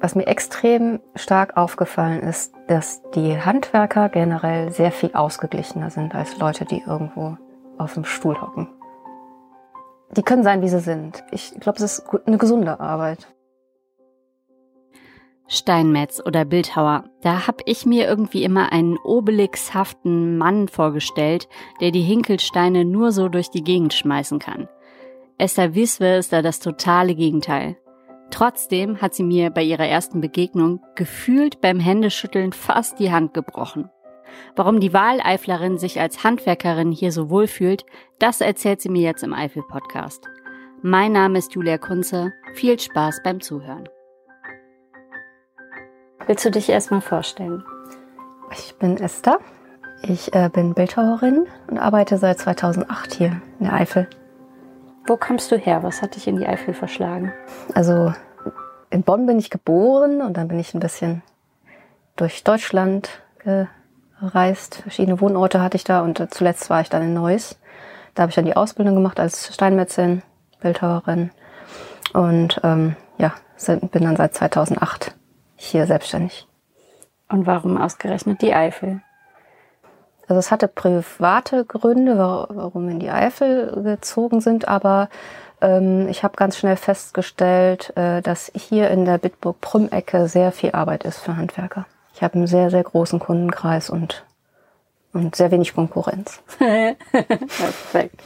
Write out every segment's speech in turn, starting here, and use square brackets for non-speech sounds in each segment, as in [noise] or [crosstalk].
Was mir extrem stark aufgefallen ist, dass die Handwerker generell sehr viel ausgeglichener sind als Leute, die irgendwo auf dem Stuhl hocken. Die können sein, wie sie sind. Ich glaube, es ist eine gesunde Arbeit. Steinmetz oder Bildhauer. Da hab ich mir irgendwie immer einen obelixhaften Mann vorgestellt, der die Hinkelsteine nur so durch die Gegend schmeißen kann. Esther Wiswe ist da das totale Gegenteil. Trotzdem hat sie mir bei ihrer ersten Begegnung gefühlt beim Händeschütteln fast die Hand gebrochen. Warum die Wahleiflerin sich als Handwerkerin hier so wohlfühlt, das erzählt sie mir jetzt im Eifel-Podcast. Mein Name ist Julia Kunze. Viel Spaß beim Zuhören. Willst du dich erstmal vorstellen? Ich bin Esther. Ich äh, bin Bildhauerin und arbeite seit 2008 hier in der Eifel. Wo kommst du her? Was hat dich in die Eifel verschlagen? Also in Bonn bin ich geboren und dann bin ich ein bisschen durch Deutschland gereist. Verschiedene Wohnorte hatte ich da und zuletzt war ich dann in Neuss. Da habe ich dann die Ausbildung gemacht als Steinmetzin, Bildhauerin und ähm, ja, bin dann seit 2008 hier selbstständig. Und warum ausgerechnet die Eifel? Also es hatte private Gründe, warum wir in die Eifel gezogen sind, aber ähm, ich habe ganz schnell festgestellt, äh, dass hier in der Bitburg-Prüm-Ecke sehr viel Arbeit ist für Handwerker. Ich habe einen sehr, sehr großen Kundenkreis und, und sehr wenig Konkurrenz. [laughs] Perfekt.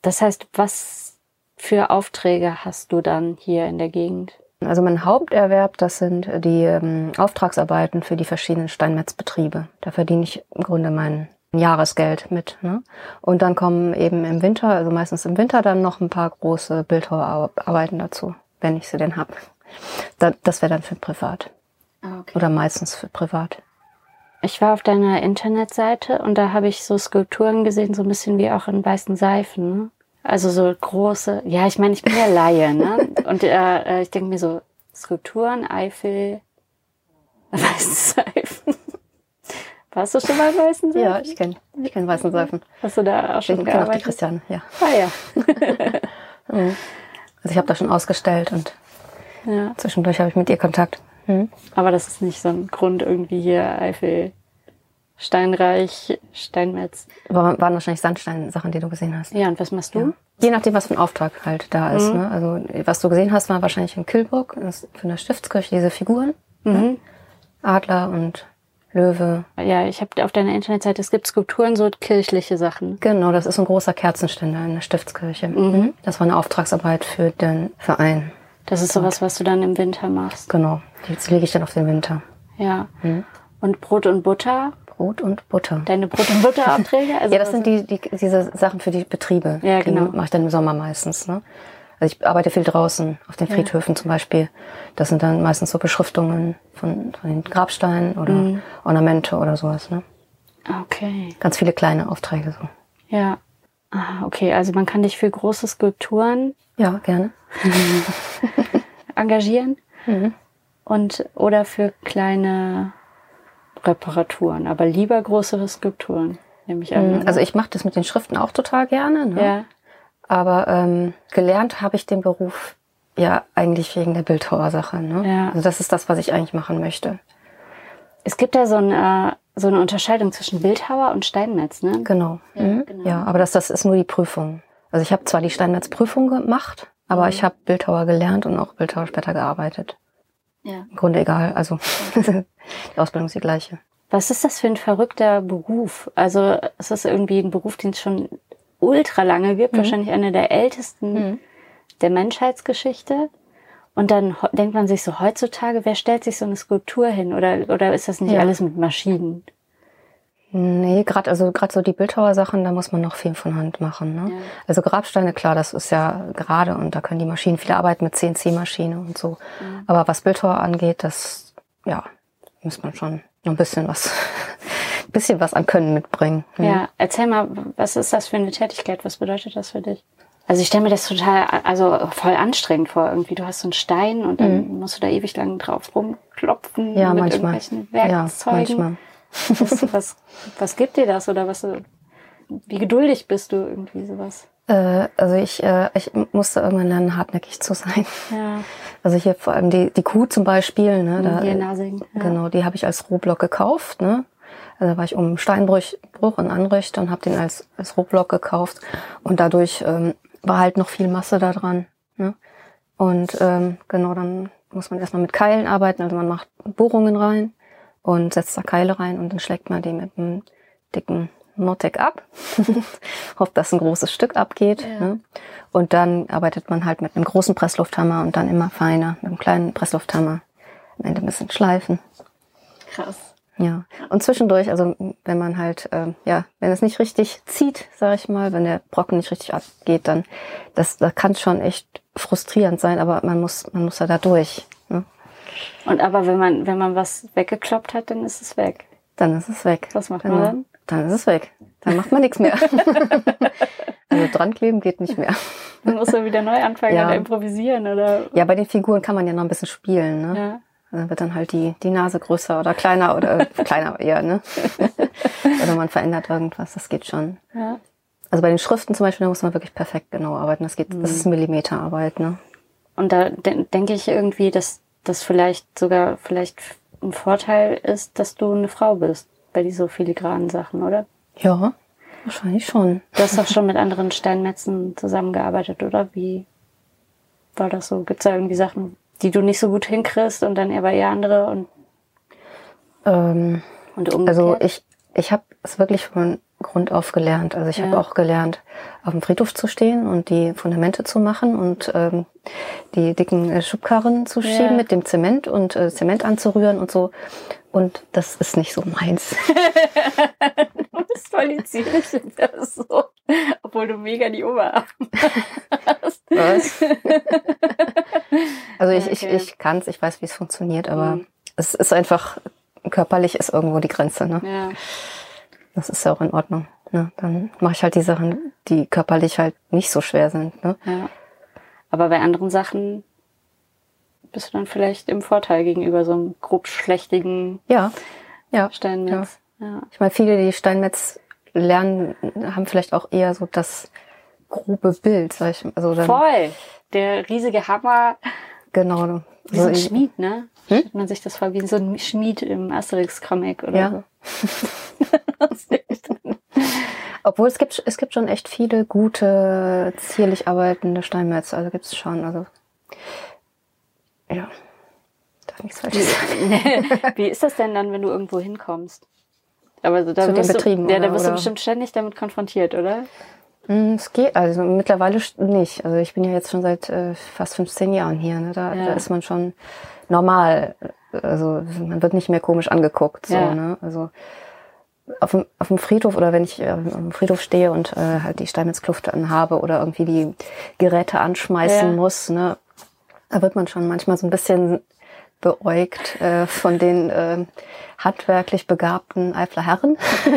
Das heißt, was für Aufträge hast du dann hier in der Gegend? Also mein Haupterwerb, das sind die ähm, Auftragsarbeiten für die verschiedenen Steinmetzbetriebe. Da verdiene ich im Grunde mein Jahresgeld mit. Ne? Und dann kommen eben im Winter, also meistens im Winter, dann noch ein paar große Bildhauerarbeiten dazu, wenn ich sie denn hab. Da, das wäre dann für privat. Ah, okay. Oder meistens für privat. Ich war auf deiner Internetseite und da habe ich so Skulpturen gesehen, so ein bisschen wie auch in weißen Seifen. Also so große, ja, ich meine, ich bin ja Laie, ne? Und äh, äh ich denke mir so, Skulpturen, Eifel, [laughs] weißen Seifen. Warst du schon mal weißen Seifen? Ja, ich kenne ich kenn weißen Seifen. Hast du da auch schon ich gearbeitet? Auch die Christiane, ja. Ah ja. [laughs] Mhm. also ich habe da schon ausgestellt und ja. zwischendurch habe ich mit ihr Kontakt. Mhm. Aber das ist nicht so ein Grund irgendwie hier Eifel Steinreich, Steinmetz. Aber waren wahrscheinlich Sandsteinsachen, die du gesehen hast. Ja, und was machst du? Ja. Je nachdem, was für ein Auftrag halt da ist. Mhm. Ne? Also was du gesehen hast, war wahrscheinlich in Kilburg, für eine Stiftskirche, diese Figuren. Mhm. Ne? Adler und Löwe. Ja, ich habe auf deiner Internetseite, es gibt Skulpturen, so kirchliche Sachen. Genau, das ist ein großer Kerzenständer in der Stiftskirche. Mhm. Das war eine Auftragsarbeit für den Verein. Das ist sowas, was du dann im Winter machst. Genau, jetzt lege ich dann auf den Winter. Ja. Mhm. Und Brot und Butter? Brot und Butter. Deine Brot- und Butteraufträge? Also [laughs] ja, das sind die, die, diese Sachen für die Betriebe. Ja, genau. Die mache ich dann im Sommer meistens. Ne? Also ich arbeite viel draußen, auf den Friedhöfen ja. zum Beispiel. Das sind dann meistens so Beschriftungen von, von den Grabsteinen oder mhm. Ornamente oder sowas. Ne? Okay. Ganz viele kleine Aufträge so. Ja. Ah, okay, also man kann dich für große Skulpturen. Ja, gerne. [laughs] engagieren. Mhm. Und oder für kleine Reparaturen, aber lieber größere Skulpturen, nehme ich an. Mhm. Also ich mache das mit den Schriften auch total gerne. Ne? Ja. Aber ähm, gelernt habe ich den Beruf ja eigentlich wegen der Bildhauersache. Ne? Ja. Also das ist das, was ich eigentlich machen möchte. Es gibt da so, ein, äh, so eine Unterscheidung zwischen Bildhauer und Steinmetz, ne? Genau. Ja, mhm. genau. ja aber das, das ist nur die Prüfung. Also ich habe zwar die Steinmetzprüfung gemacht, aber mhm. ich habe Bildhauer gelernt und auch Bildhauer später gearbeitet. Ja. Im Grunde egal. Also [laughs] die Ausbildung ist die gleiche. Was ist das für ein verrückter Beruf? Also es ist irgendwie ein Beruf, den es schon ultra lange gibt, mhm. wahrscheinlich einer der ältesten mhm. der Menschheitsgeschichte. Und dann denkt man sich so heutzutage, wer stellt sich so eine Skulptur hin? Oder, oder ist das nicht ja. alles mit Maschinen? Nee, gerade also gerade so die Bildhauersachen, da muss man noch viel von Hand machen. Ne? Ja. Also Grabsteine, klar, das ist ja gerade und da können die Maschinen viel arbeiten mit CNC-Maschine und so. Mhm. Aber was Bildhauer angeht, das ja muss man schon noch ein bisschen was, [laughs] bisschen was an Können mitbringen. Ne? Ja, erzähl mal, was ist das für eine Tätigkeit? Was bedeutet das für dich? Also ich stelle mir das total, also voll anstrengend vor. Irgendwie, du hast so einen Stein und dann mhm. musst du da ewig lang drauf rumklopfen ja, mit manchmal. irgendwelchen Werkzeugen. Ja, manchmal. Was, was, was gibt dir das oder was, wie geduldig bist du irgendwie sowas? Äh, also ich, äh, ich musste irgendwann lernen, hartnäckig zu sein. Ja. Also hier vor allem die, die Kuh zum Beispiel, ne, da, Hier in Asing. Ja. genau, die habe ich als Rohblock gekauft, ne. Also da war ich um Steinbruch Bruch und Anrichter und habe den als, als Rohblock gekauft und dadurch ähm, war halt noch viel Masse da dran. Ne? Und ähm, genau, dann muss man erstmal mit Keilen arbeiten, also man macht Bohrungen rein und setzt da Keile rein und dann schlägt man die mit einem dicken Motec ab. [laughs] Hofft, dass ein großes Stück abgeht. Ja. Ne? Und dann arbeitet man halt mit einem großen Presslufthammer und dann immer feiner mit einem kleinen Presslufthammer. Am Ende ein bisschen schleifen. Krass. Ja. Und zwischendurch, also wenn man halt, ähm, ja, wenn es nicht richtig zieht, sag ich mal, wenn der Brocken nicht richtig abgeht, dann das, das kann schon echt frustrierend sein, aber man muss, man muss ja da durch. Ne? Und aber wenn man, wenn man was weggekloppt hat, dann ist es weg. Dann ist es weg. Was macht Genau. man dann? Dann ist es weg. Dann macht man nichts mehr. [laughs] also dran kleben geht nicht mehr. [laughs] Man muss man wieder neu anfangen Ja. oder improvisieren oder. Ja, bei den Figuren kann man ja noch ein bisschen spielen, ne? Ja. Dann wird dann halt die, die Nase größer oder kleiner oder [laughs] kleiner eher, ne? oder man verändert irgendwas, das geht schon. ja. Also bei den Schriften zum Beispiel, da muss man wirklich perfekt genau arbeiten. Das geht, das ist Millimeterarbeit, ne? Und da de denke ich irgendwie, dass das vielleicht sogar vielleicht ein Vorteil ist, dass du eine Frau bist bei diesen so filigranen Sachen, oder? Ja, wahrscheinlich schon. Du hast doch schon mit anderen Steinmetzen zusammengearbeitet, oder? Wie war das so? Gibt es da irgendwie Sachen, die du nicht so gut hinkriegst und dann aber eher andere und, Ähm, und umgekehrt? also ich, ich habe es wirklich von Grund auf gelernt. Also ich Ja. habe auch gelernt, auf dem Friedhof zu stehen und die Fundamente zu machen und ähm, die dicken äh, Schubkarren zu Ja. schieben mit dem Zement und äh, Zement anzurühren und so. Und das ist nicht so meins. [laughs] Du bist voll die Zierliche, [laughs] so. Obwohl du mega die Oberarme hast. [laughs] Was? Also ich, ich, Okay. ich kann es, ich weiß, wie es funktioniert, aber Mhm. es ist einfach, körperlich ist irgendwo die Grenze. Ne? Ja. Das ist ja auch in Ordnung. Ne? Dann mache ich halt die Sachen, die körperlich halt nicht so schwer sind. Ne? ja. Aber bei anderen Sachen bist du dann vielleicht im Vorteil gegenüber so einem grob schlechtigen Ja, ja. Steinmetz. Ja. Ich meine, viele, die Steinmetz lernen, haben vielleicht auch eher so das grobe Bild, sag ich. Also dann, Voll. Der riesige Hammer. Genau. Wie so ein ich- Schmied, ne? Stellt man sich das vor, wie so ein Schmied im Asterix-Comic oder Ja. so. [laughs] Obwohl es gibt, es gibt schon echt viele gute, zierlich arbeitende Steinmetz. Also gibt's schon. Also ja, darf nichts falsches sagen. [laughs] [laughs] Wie ist das denn dann, wenn du irgendwo hinkommst? Aber so, da Zu den Betrieben, du, ja, da oder- wirst du bestimmt ständig damit konfrontiert, oder? Mm, Es geht, also mittlerweile nicht. Also ich bin ja jetzt schon seit äh, fast 15 Jahren hier. Ne? Da, Ja. da ist man schon normal. Also man wird nicht mehr komisch angeguckt. So, Ja. ne? Also auf dem, auf dem Friedhof oder wenn ich äh, am Friedhof stehe und äh, halt die Steinmetzklufte anhabe oder irgendwie die Geräte anschmeißen Ja. muss, ne? da wird man schon manchmal so ein bisschen beäugt äh, von den äh, handwerklich begabten Eifler Herren, [laughs]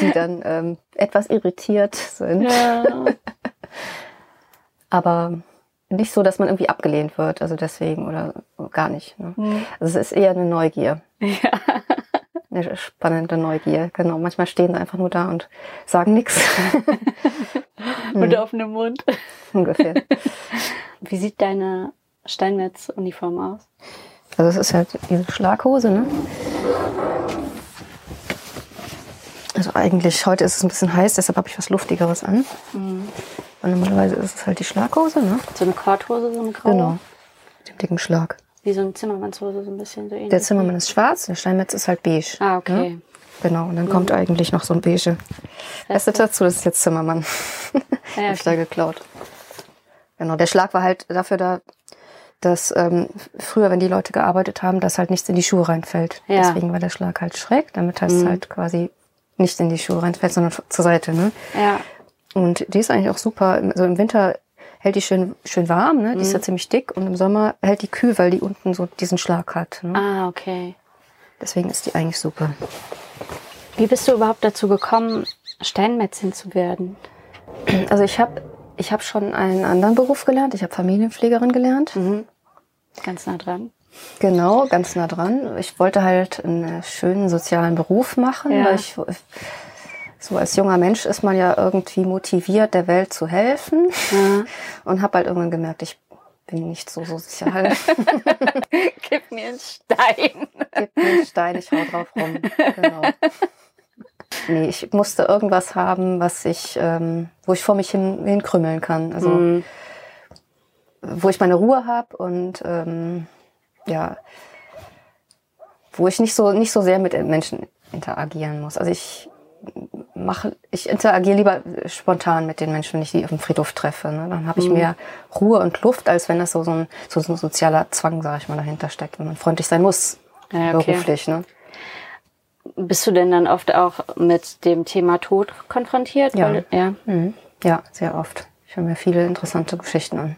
die dann ähm, etwas irritiert sind. Ja. [laughs] Aber nicht so, dass man irgendwie abgelehnt wird, also deswegen oder gar nicht. Ne? Hm. Also es ist eher eine Neugier. [laughs] Eine spannende Neugier, genau. Manchmal stehen sie einfach nur da und sagen nichts. [laughs] Mit offenem Mund. Ungefähr. [laughs] Wie sieht deine Steinmetz-Uniform aus? Also es ist halt diese Schlaghose, ne? Also eigentlich, heute ist es ein bisschen heiß, deshalb habe ich was Luftigeres an. Mhm. Und normalerweise ist es halt die Schlaghose, ne? So eine Korthose, so eine graue? Genau. Mit dem dicken Schlag. Wie so eine Zimmermannshose, so ein bisschen so ähnlich. Der Zimmermann ist schwarz, der Steinmetz ist halt beige. Ah, okay. Ne? Genau, und dann kommt eigentlich noch so ein beige. Erste dazu, das ist jetzt Zimmermann. [laughs] Ja, Hab ich da geklaut. Genau, der Schlag war halt dafür da, dass ähm, früher, wenn die Leute gearbeitet haben, dass halt nichts in die Schuhe reinfällt. Ja. Deswegen war der Schlag halt schräg, damit es halt quasi nicht in die Schuhe reinfällt, sondern zur Seite. Ne? Ja. Und die ist eigentlich auch super. Also im Winter hält die schön, schön warm, ne? die ist ja ziemlich dick. Und im Sommer hält die kühl, weil die unten so diesen Schlag hat. Ne? Ah, okay. Deswegen ist die eigentlich super. Wie bist du überhaupt dazu gekommen, Steinmetzin zu werden? Also ich habe ich hab schon einen anderen Beruf gelernt. Ich habe Familienpflegerin gelernt. Ganz nah dran. Genau, ganz nah dran. Ich wollte halt einen schönen sozialen Beruf machen, Ja. weil ich so als junger Mensch ist man ja irgendwie motiviert, der Welt zu helfen. Ja. Und habe halt irgendwann gemerkt, ich bin nicht so sozial. [laughs] Gib mir einen Stein. Gib mir einen Stein, ich hau drauf rum. Genau. Nee, ich musste irgendwas haben, was ich, ähm, wo ich vor mich hin, hinkrümmeln kann. Also Mhm. wo ich meine Ruhe habe und ähm, ja, wo ich nicht so nicht so sehr mit Menschen interagieren muss. Also ich mache, ich interagiere lieber spontan mit den Menschen, wenn ich die auf dem Friedhof treffe. Ne? Dann habe ich Mhm. mehr Ruhe und Luft, als wenn das so, so, ein, so, so ein sozialer Zwang, sage ich mal, dahinter steckt, wenn man freundlich sein muss, Ja, okay. beruflich. Ne? Bist du denn dann oft auch mit dem Thema Tod konfrontiert? Ja. Weil, ja. Mhm. Ja, sehr oft. Ich höre mir viele interessante Geschichten an.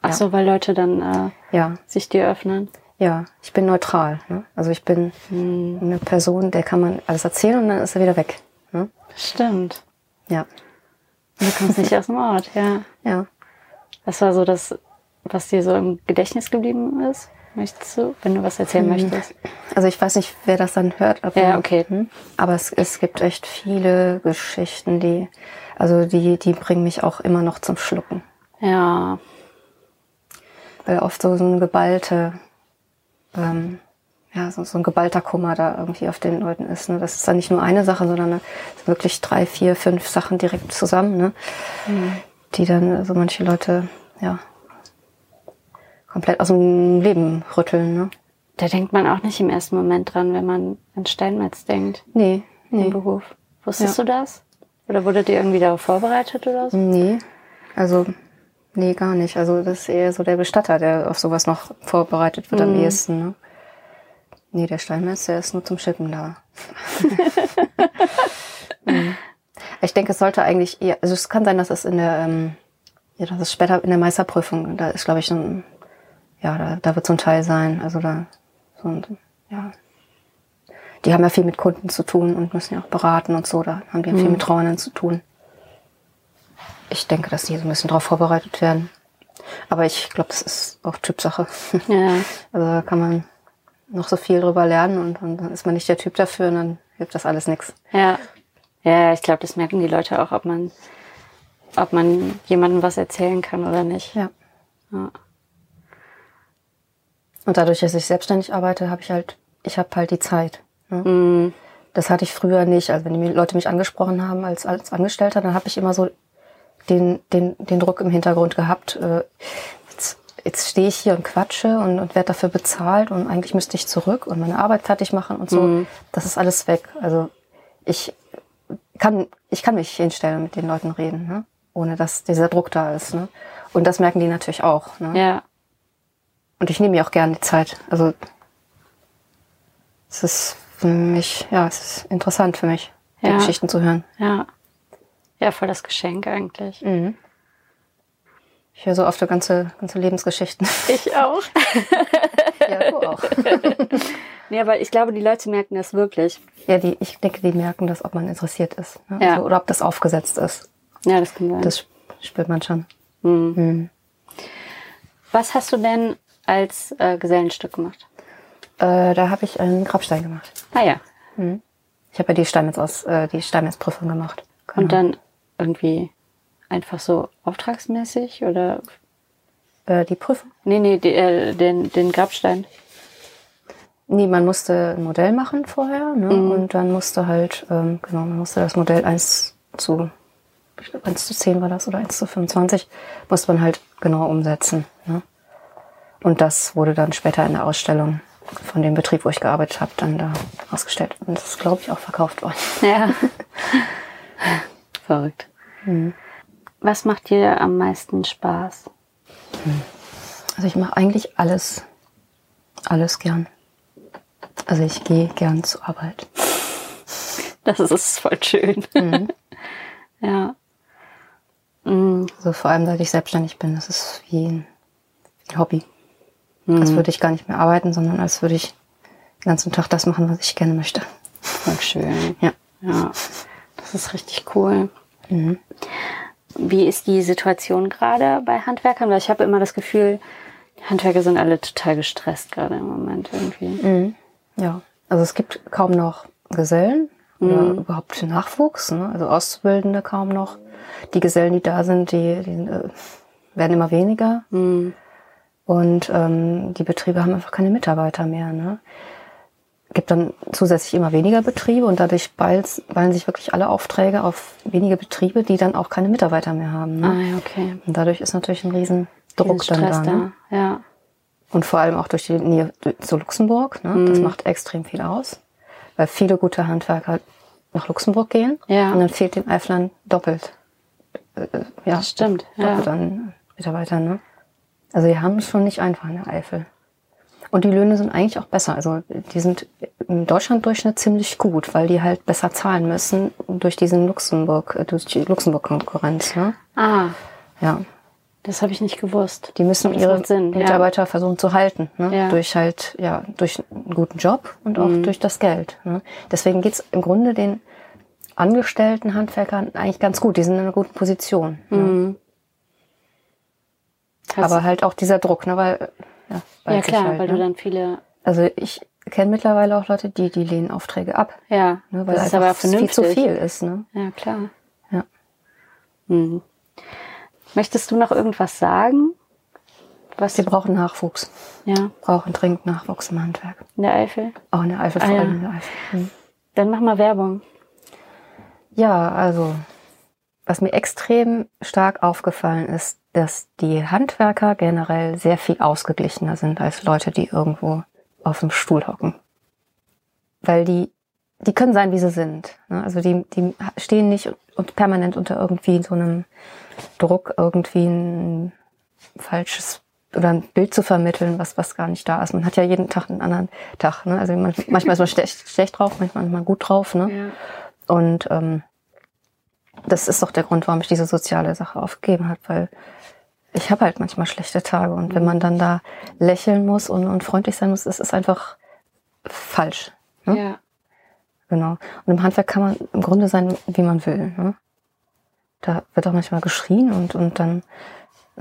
Ach so, weil Leute dann äh, Ja, sich dir öffnen. ja, ich bin neutral. Ne? Also ich bin Mhm. eine Person, der kann man alles erzählen und dann ist er wieder weg. Ne? Stimmt. Ja, Du kommst nicht aus dem Ort, ja. [laughs] ja. Was war so das, was dir so im Gedächtnis geblieben ist? Möchtest du, wenn du was erzählen möchtest? Also ich weiß nicht, wer das dann hört. Aber, Ja, okay. Hm? Aber es, es gibt echt viele Geschichten, die, also die, die bringen mich auch immer noch zum Schlucken. Ja. Weil oft so, so eine geballte, ähm, ja, so, so ein geballter Kummer da irgendwie auf den Leuten ist. Ne? Das ist dann nicht nur eine Sache, sondern sind wirklich drei, vier, fünf Sachen direkt zusammen, ne? die dann so manche Leute, ja, komplett aus dem Leben rütteln. Ne? Da denkt man auch nicht im ersten Moment dran, wenn man an Steinmetz denkt, Nee, im nee. Beruf. Wusstest Ja. du das? Oder wurde dir irgendwie darauf vorbereitet oder so? Nee, also nee, gar nicht. Also das ist eher so der Bestatter, der auf sowas noch vorbereitet wird am Mhm. ehesten. Ne? Nee, der Steinmetz, der ist nur zum Schippen da. [laughs] Mhm. Ich denke, es sollte eigentlich eher, also es kann sein, dass es in der, ähm, ja, dass es später in der Meisterprüfung, da ist, glaube ich, so ein, ja, da, da wird so ein Teil sein. Also da, so ein, ja. Die haben ja viel mit Kunden zu tun und müssen ja auch beraten und so. Da haben die ja viel mit Trauernden zu tun ich denke, dass die so ein bisschen darauf vorbereitet werden. Aber ich glaube, das ist auch Typsache. Ja. [laughs] Also da kann man noch so viel drüber lernen und, und dann ist man nicht der Typ dafür und dann hilft das alles nichts. Ja. Ja, ich glaube, das merken die Leute auch, ob man, ob man jemandem was erzählen kann oder nicht. Ja. Ja. Und dadurch, dass ich selbstständig arbeite, habe ich halt, ich habe halt die Zeit. Ne? Mhm. Das hatte ich früher nicht. Also wenn die Leute mich angesprochen haben als, als Angestellter, dann habe ich immer so den, den, den Druck im Hintergrund gehabt. Äh, jetzt stehe ich hier und quatsche und, und werde dafür bezahlt und eigentlich müsste ich zurück und meine Arbeit fertig machen und so. Mhm. Das ist alles weg. Also ich kann, ich kann mich hinstellen und mit den Leuten reden, ne? ohne dass dieser Druck da ist. Ne? Und das merken die natürlich auch. Ne? Ja. Und ich nehme mir auch gerne die Zeit. Also es ist für mich, ja, es ist interessant für mich, die Ja. Geschichten zu hören. Ja. Ja, voll das Geschenk eigentlich. Mhm. Ich höre so oft ganze, ganze Lebensgeschichten. Ich auch. [laughs] ja, du auch. [laughs] Nee, aber ich glaube, die Leute merken das wirklich. Ja, die, ich denke, die merken das, ob man interessiert ist. Ne? Ja. Also, oder ob das aufgesetzt ist. Ja, das kann sein. Das sp- spürt man schon. Mhm. Mhm. Was hast du denn als äh, Gesellenstück gemacht? Äh, da habe ich einen Grabstein gemacht. Ah ja. Ich habe ja die Steinmetz aus, äh, die Steinmetzprüfung gemacht. Genau. Und dann irgendwie einfach so auftragsmäßig oder? äh, die Prüfung? Nee, nee, die, äh, den, den Grabstein. Nee, man musste ein Modell machen vorher, ne? Mhm. Und dann musste halt, ähm, genau, man musste das Modell 1 zu, ich glaube 1 zu 10 war das oder 1 zu 25, musste man halt genau umsetzen. Ne? Und das wurde dann später in der Ausstellung von dem Betrieb, wo ich gearbeitet habe, dann da ausgestellt. Und das ist, glaube ich, auch verkauft worden. Ja. [laughs] Verrückt. Was macht dir am meisten Spaß? Also ich mache eigentlich alles, alles gern. Also ich gehe gern zur Arbeit. Das ist voll schön. [laughs] ja. Mhm. Also vor allem, seit ich selbstständig bin, das ist wie ein, wie ein Hobby. Als würde ich gar nicht mehr arbeiten, sondern als würde ich den ganzen Tag das machen, was ich gerne möchte. Voll schön. Ja. Ja. Das ist richtig cool. Mhm. Wie ist die Situation gerade bei Handwerkern? Weil ich habe immer das Gefühl, die Handwerker sind alle total gestresst gerade im Moment irgendwie. Ja. Also es gibt kaum noch Gesellen oder Mhm. überhaupt Nachwuchs, ne? also Auszubildende kaum noch. Die Gesellen, die da sind, die, die äh, werden immer weniger. Mhm. Und ähm, die Betriebe haben einfach keine Mitarbeiter mehr. Ne? Gibt dann zusätzlich immer weniger Betriebe und dadurch ballen sich wirklich alle Aufträge auf wenige Betriebe, die dann auch keine Mitarbeiter mehr haben. Ne? Ah, okay. Und dadurch ist natürlich ein riesen Druck Dieser dann da. Ne? Ja. Und vor allem auch durch die Nähe zu Luxemburg. Ne? Das Mhm. macht extrem viel aus, weil viele gute Handwerker nach Luxemburg gehen Ja. und dann fehlt den Eiflern doppelt. Äh, äh, ja, Das stimmt, Doppelt ja. an Mitarbeitern. Ne? Also die haben es schon nicht einfach in der Eifel. Und die Löhne sind eigentlich auch besser. Also die sind im Deutschlanddurchschnitt ziemlich gut, weil die halt besser zahlen müssen durch diesen Luxemburg, äh, durch die Luxemburg-Konkurrenz. Ne? Ah, Ja. das habe ich nicht gewusst. Die müssen Das ihre Sinn, ja. Mitarbeiter versuchen zu halten. Ne? Ja. Durch halt, ja, durch einen guten Job und auch Mhm. durch das Geld. Ne? Deswegen geht's im Grunde den angestellten Handwerkern eigentlich ganz gut. Die sind in einer guten Position. Ne? Mhm. Hast- Aber halt auch dieser Druck, ne? Weil, ja, ja klar, halt, weil ne? du dann viele, Also ich kenne mittlerweile auch Leute, die, die lehnen Aufträge ab. ja, Ne? Weil das ist aber viel zu viel ist. Ne? Ja, klar. Ja. Mhm. Möchtest du noch irgendwas sagen? Was Sie brauchen Nachwuchs. ja, Brauchen dringend Nachwuchs im Handwerk. in der Eifel? Auch in der Eifel, Ah, vor ja. allem in der Eifel. Hm. Dann mach mal Werbung. Ja, also was mir extrem stark aufgefallen ist, dass die Handwerker generell sehr viel ausgeglichener sind als Leute, die irgendwo auf dem Stuhl hocken. Weil die, die können sein, wie sie sind. ne? Also die, die stehen nicht und permanent unter irgendwie so einem Druck, irgendwie ein falsches oder ein Bild zu vermitteln, was, was gar nicht da ist. Man hat ja jeden Tag einen anderen Tag. Ne? Also man, manchmal ist man [laughs] schlecht, schlecht drauf, manchmal ist man gut drauf. Ne? Und ähm, das ist doch der Grund, warum ich diese soziale Sache aufgegeben habe, weil ich habe halt manchmal schlechte Tage und wenn man dann da lächeln muss und, und freundlich sein muss, ist es einfach falsch. Ne? Ja. Genau. Und im Handwerk kann man im Grunde sein, wie man will. Ne? Da wird auch manchmal geschrien und, und dann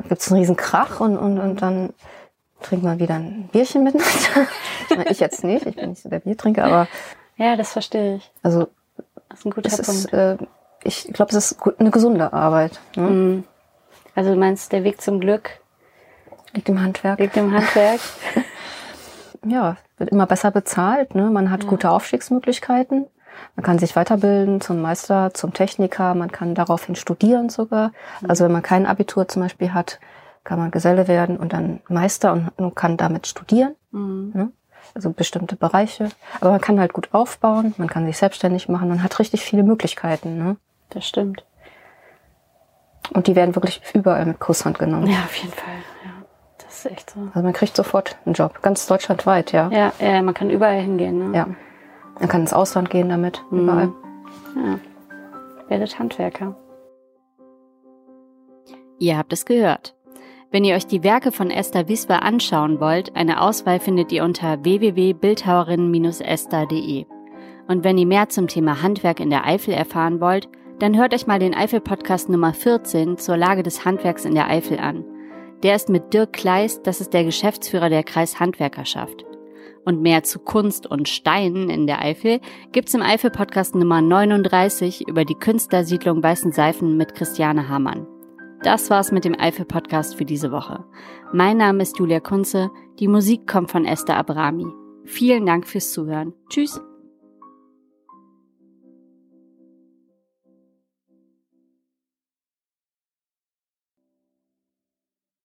gibt's einen riesen Krach und, und, und dann trinkt man wieder ein Bierchen miteinander. [laughs] ich meine, ich jetzt nicht, ich bin nicht so der Biertrinker, aber ja, das verstehe ich. also Das ist ein guter es Punkt. ist, äh, ich glaube, es ist eine gesunde Arbeit. Ne? Mhm. Also du meinst, der Weg zum Glück Liegt im Handwerk. liegt im Handwerk? [laughs] Ja, wird immer besser bezahlt. Ne? Man hat Ja. gute Aufstiegsmöglichkeiten. Man kann sich weiterbilden zum Meister, zum Techniker. Man kann daraufhin studieren sogar. Also wenn man kein Abitur zum Beispiel hat, kann man Geselle werden und dann Meister und und kann damit studieren. Mhm. Ne? Also bestimmte Bereiche. Aber man kann halt gut aufbauen. Man kann sich selbstständig machen. Man hat richtig viele Möglichkeiten. Ne? Das stimmt. Und die werden wirklich überall mit Kusshand genommen. Ja, auf jeden Fall. Ja, das ist echt so. Also man kriegt sofort einen Job. Ganz deutschlandweit, ja. Ja, ja man kann überall hingehen. Ne? Ja. Man kann ins Ausland gehen damit, Mhm. überall. ja. Werdet Handwerker. Ihr habt es gehört. Wenn ihr euch die Werke von Esther Wiswer anschauen wollt, eine Auswahl findet ihr unter www.bildhauerinnen-esther.de. Und wenn ihr mehr zum Thema Handwerk in der Eifel erfahren wollt, dann hört euch mal den Eifel-Podcast Nummer 14 zur Lage des Handwerks in der Eifel an. Der ist mit Dirk Kleist, das ist der Geschäftsführer der Kreishandwerkerschaft. Und mehr zu Kunst und Steinen in der Eifel gibt's im Eifel-Podcast Nummer 39 über die Künstlersiedlung Weißen Seifen mit Christiane Hamann. Das war's mit dem Eifel-Podcast für diese Woche. Mein Name ist Julia Kunze. Die Musik kommt von Esther Abrami. Vielen Dank fürs Zuhören. Tschüss.